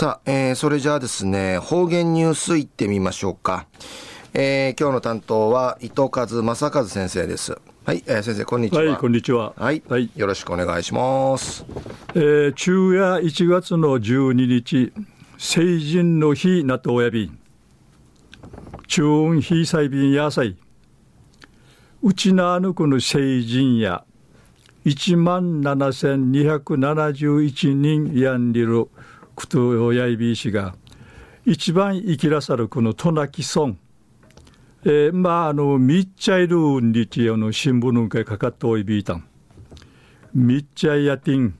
さあ、えー、それじゃあですね、方言ニュースいってみましょうか。えー、今日の担当は伊藤和正和先生です。はい、えー、先生こんにちは。はい、こんにちは。はい、はい、よろしくお願いします。えー、昼夜1月の12日、成人の日なとおやび。中運非細便野菜。うちなぬくの成人や。1万7271人やんりるくとやいびいしが一番生きらさるこのトナキソンえー、まああのミッチャイルーンリチヨの新聞の会かかっておいびいたんミッチャイヤティン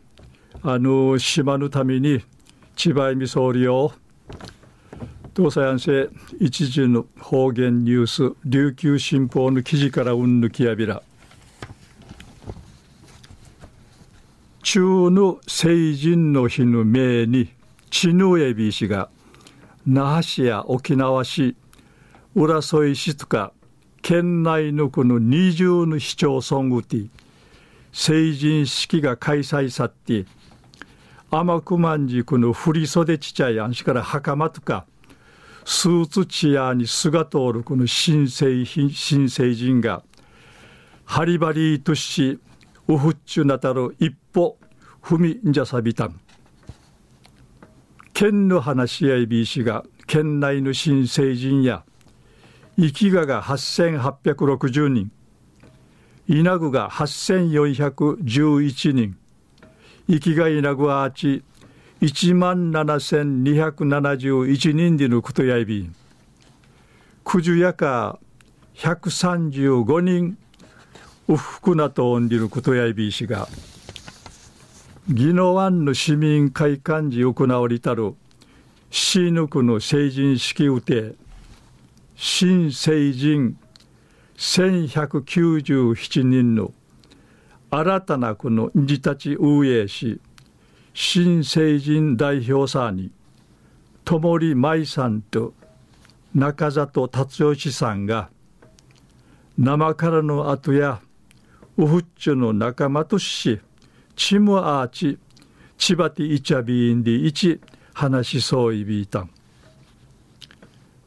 あの島のために千葉恵美総理を東西安政一時の方言ニュース琉球新報の記事からうんぬきやびら中の成人の日の命に地のエビ氏が那覇市や沖縄市浦添市とか県内のこの20の市町村うて成人式が開催さって甘くまんじこの振袖ちっちゃいあんしから袴とかスーツチアに姿をるこの新成新成人がハリバリーとしウフッチュなたる一歩踏みんじゃさびたん。県の話し合い B 氏が県内の新成人や生きがが8860人稲具が8411人生きが稲具アーチ1万7271人でのことやいびくじゅやか135人うふくなとおんりることやいびしが宜野湾の市民会館時行われたるシヌクの成人式予定。新成人。1197人の。新たなこの自たち運営し新成人代表さに。友利舞さんと。中里達義さんが。生からの後やウフッチョの仲間としチムアーチチバティイチャビーンディイチ話しそういびいたん。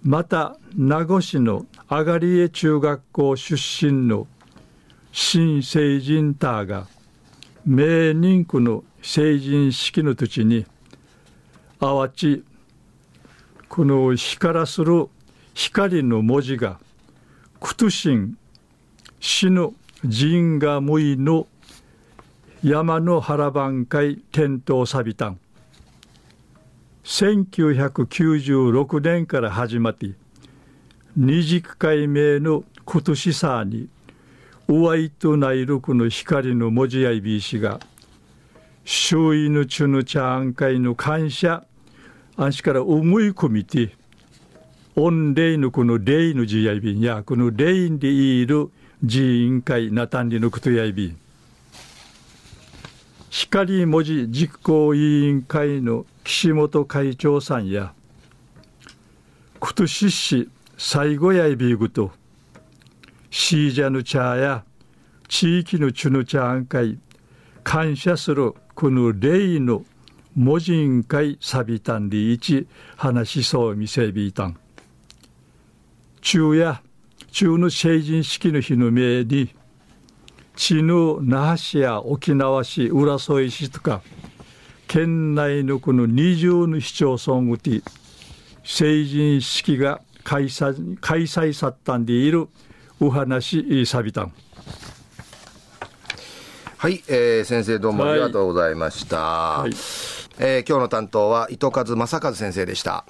また名護市のあがりえ中学校出身の新成人ターが名人区の成人式の土地にあわちこの光らする光の文字がクトシン死ぬ人がむいの山の原番会点灯さびたん。1996年から始まって20回目の今年さにうわいとないるこの光の文字やいびいしが周囲のチュヌチャーン会の感謝あんしから思い込みて御礼のこの礼の字やいびんやこの礼でいる寺院会なたんりのことやいびん。光文字実行委員会の岸本会長さんや今年市最後やいびぐとシージャヌチャーや地域のチュヌチャーン会感謝するこの礼の文人会サビタンリーチ話しそう見せびいたん。中や中の成人式の日の命に地の那覇市や沖縄市浦添市とか県内のこの20の市町村うて成人式が開催開催さったんでいるお話さびたん。はい、えー、先生どうもありがとうございました、はいはい、えー、今日の担当は糸数正和先生でした